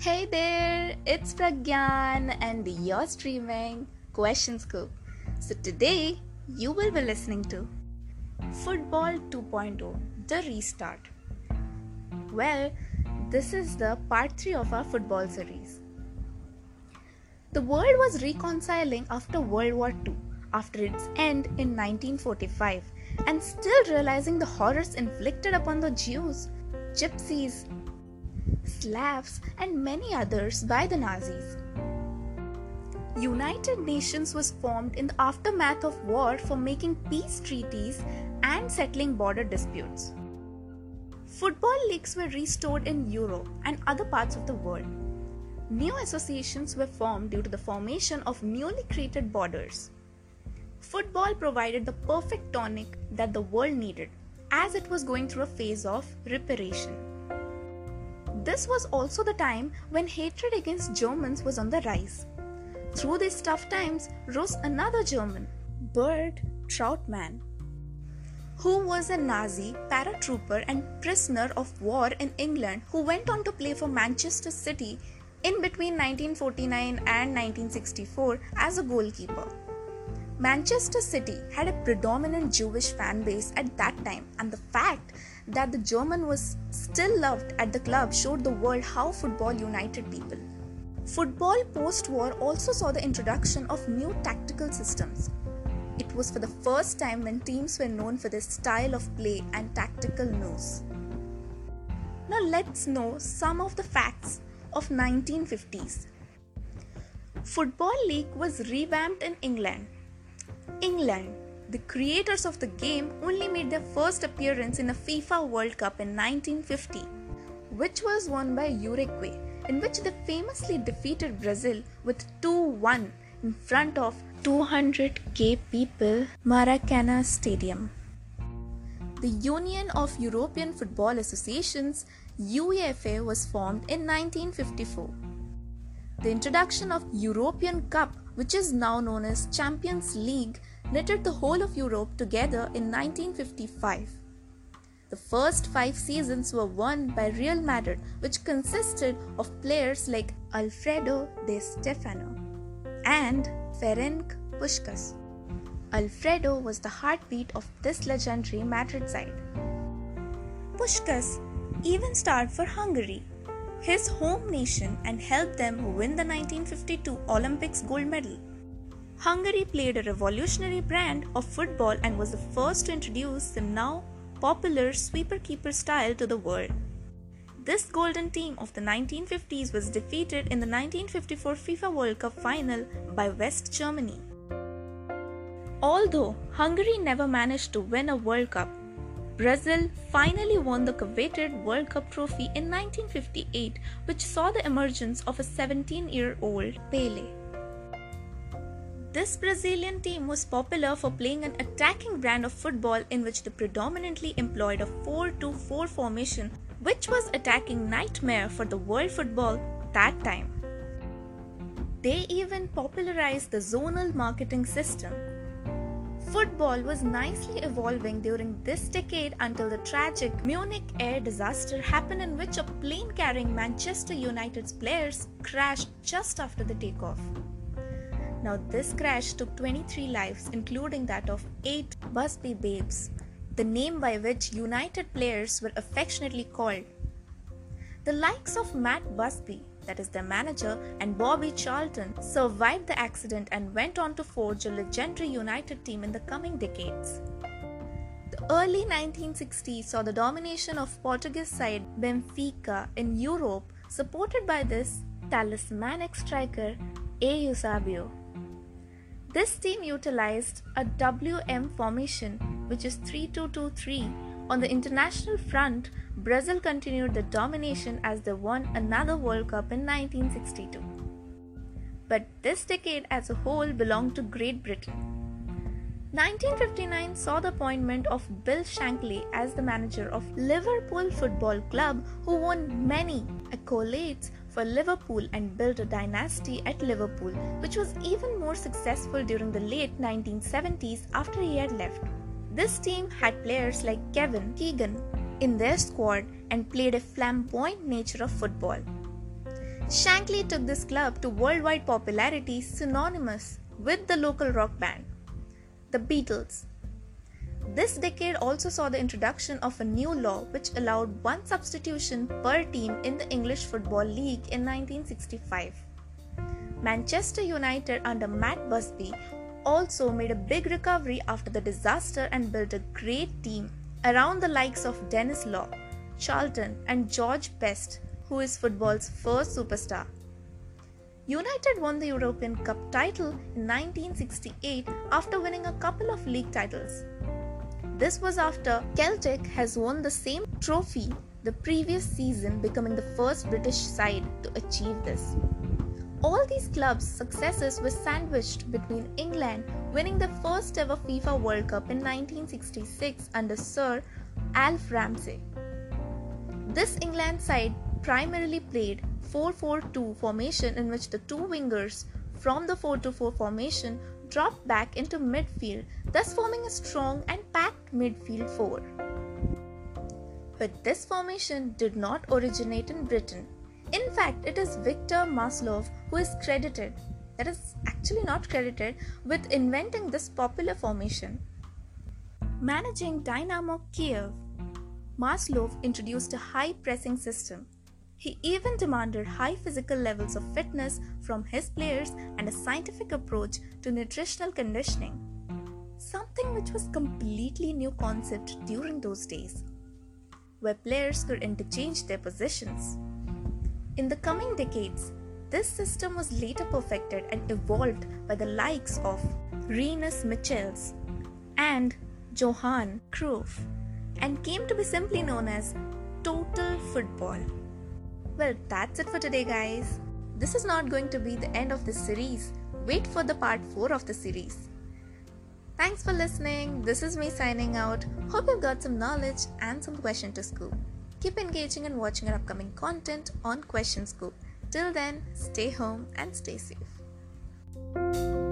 Hey there, it's Pragyan and you're streaming Question Scoop. So today you will be listening to Football 2.0 The Restart. Well, this is the part 3 of our football series. The world was reconciling after World War II, after its end in 1945, and still realizing the horrors inflicted upon the Jews, Gypsies, Slavs, and many others by the Nazis. United Nations was formed in the aftermath of war for making peace treaties and settling border disputes. Football leagues were restored in Europe and other parts of the world. New associations were formed due to the formation of newly created borders. Football provided the perfect tonic that the world needed as it was going through a phase of reparation. This was also the time when hatred against Germans was on the rise. Through these tough times rose another German, Bert Trautmann, who was a Nazi paratrooper and prisoner of war in England who went on to play for Manchester City in between 1949 and 1964 as a goalkeeper. Manchester City had a predominant Jewish fan base at that time, and the fact that the German was still loved at the club showed the world how football united people. Football post war also saw the introduction of new tactical systems. It was for the first time when teams were known for their style of play and tactical nous. Now let's know some of the facts of 1950s. Football League was revamped in England England, the creators of the game, only made their first appearance in a FIFA World Cup in 1950, which was won by Uruguay, in which they famously defeated Brazil with 2 1 in front of 200k people Maracana Stadium. The Union of European Football Associations UEFA was formed in 1954. The introduction of European Cup which is now known as Champions League, knitted the whole of Europe together in 1955. The first five seasons were won by Real Madrid, which consisted of players like Alfredo Di Stefano and Ferenc Puskas. Alfredo was the heartbeat of this legendary Madrid side. Puskas even starred for Hungary his home nation and helped them win the 1952 Olympics gold medal. Hungary played a revolutionary brand of football and was the first to introduce the now popular sweeper keeper style to the world. This golden team of the 1950s was defeated in the 1954 FIFA World Cup final by West Germany. Although Hungary never managed to win a World Cup, Brazil finally won the coveted World Cup trophy in 1958, which saw the emergence of a 17 year old Pele. This Brazilian team was popular for playing an attacking brand of football in which they predominantly employed a 4 2 4 formation, which was attacking nightmare for the world football that time. They even popularized the zonal marketing system, Football was nicely evolving during this decade until the tragic Munich air disaster happened, in which a plane carrying Manchester United's players crashed just after the takeoff. Now, this crash took 23 lives, including that of 8 Busby Babes, the name by which United players were affectionately called. The likes of Matt Busby, that is their manager, and Bobby Charlton survived the accident and went on to forge a legendary United team in the coming decades. The early 1960s saw the domination of Portuguese side Benfica in Europe, supported by this talismanic striker A. Eusebio. This team utilized a WM formation, which is 3223 on the international front, Brazil continued the domination as they won another World Cup in 1962. But this decade as a whole belonged to Great Britain. 1959 saw the appointment of Bill Shankly as the manager of Liverpool Football Club, who won many accolades for Liverpool and built a dynasty at Liverpool, which was even more successful during the late 1970s after he had left. This team had players like Kevin Keegan in their squad and played a flamboyant nature of football. Shankly took this club to worldwide popularity synonymous with the local rock band, the Beatles. This decade also saw the introduction of a new law which allowed one substitution per team in the English Football League in 1965. Manchester United under Matt Busby also made a big recovery after the disaster and built a great team around the likes of Denis Law, Charlton, and George Best, who is football's first superstar. United won the European Cup title in 1968 after winning a couple of league titles. This was after Celtic has won the same trophy the previous season, becoming the first British side to achieve this. All these clubs' successes were sandwiched between England winning the first ever FIFA World Cup in 1966 under Sir Alf Ramsey. This England side primarily played 4-4-2 formation in which the two wingers from the 4-4 formation dropped back into midfield, thus forming a strong and packed midfield four. But this formation did not originate in Britain. In fact, it is Victor Maslov who is credited, that is actually not credited, with inventing this popular formation. Managing Dynamo Kiev, Maslov introduced a high pressing system he even demanded high physical levels of fitness from his players and a scientific approach to nutritional conditioning, something which was completely new concept during those days, where players could interchange their positions. In the coming decades, this system was later perfected and evolved by the likes of Rinus Michels and Johan Cruyff and came to be simply known as total football. Well, that's it for today, guys. This is not going to be the end of this series. Wait for the part 4 of the series. Thanks for listening. This is me signing out. Hope you've got some knowledge and some question to scoop. Keep engaging and watching our upcoming content on Question Scoop. Till then, stay home and stay safe.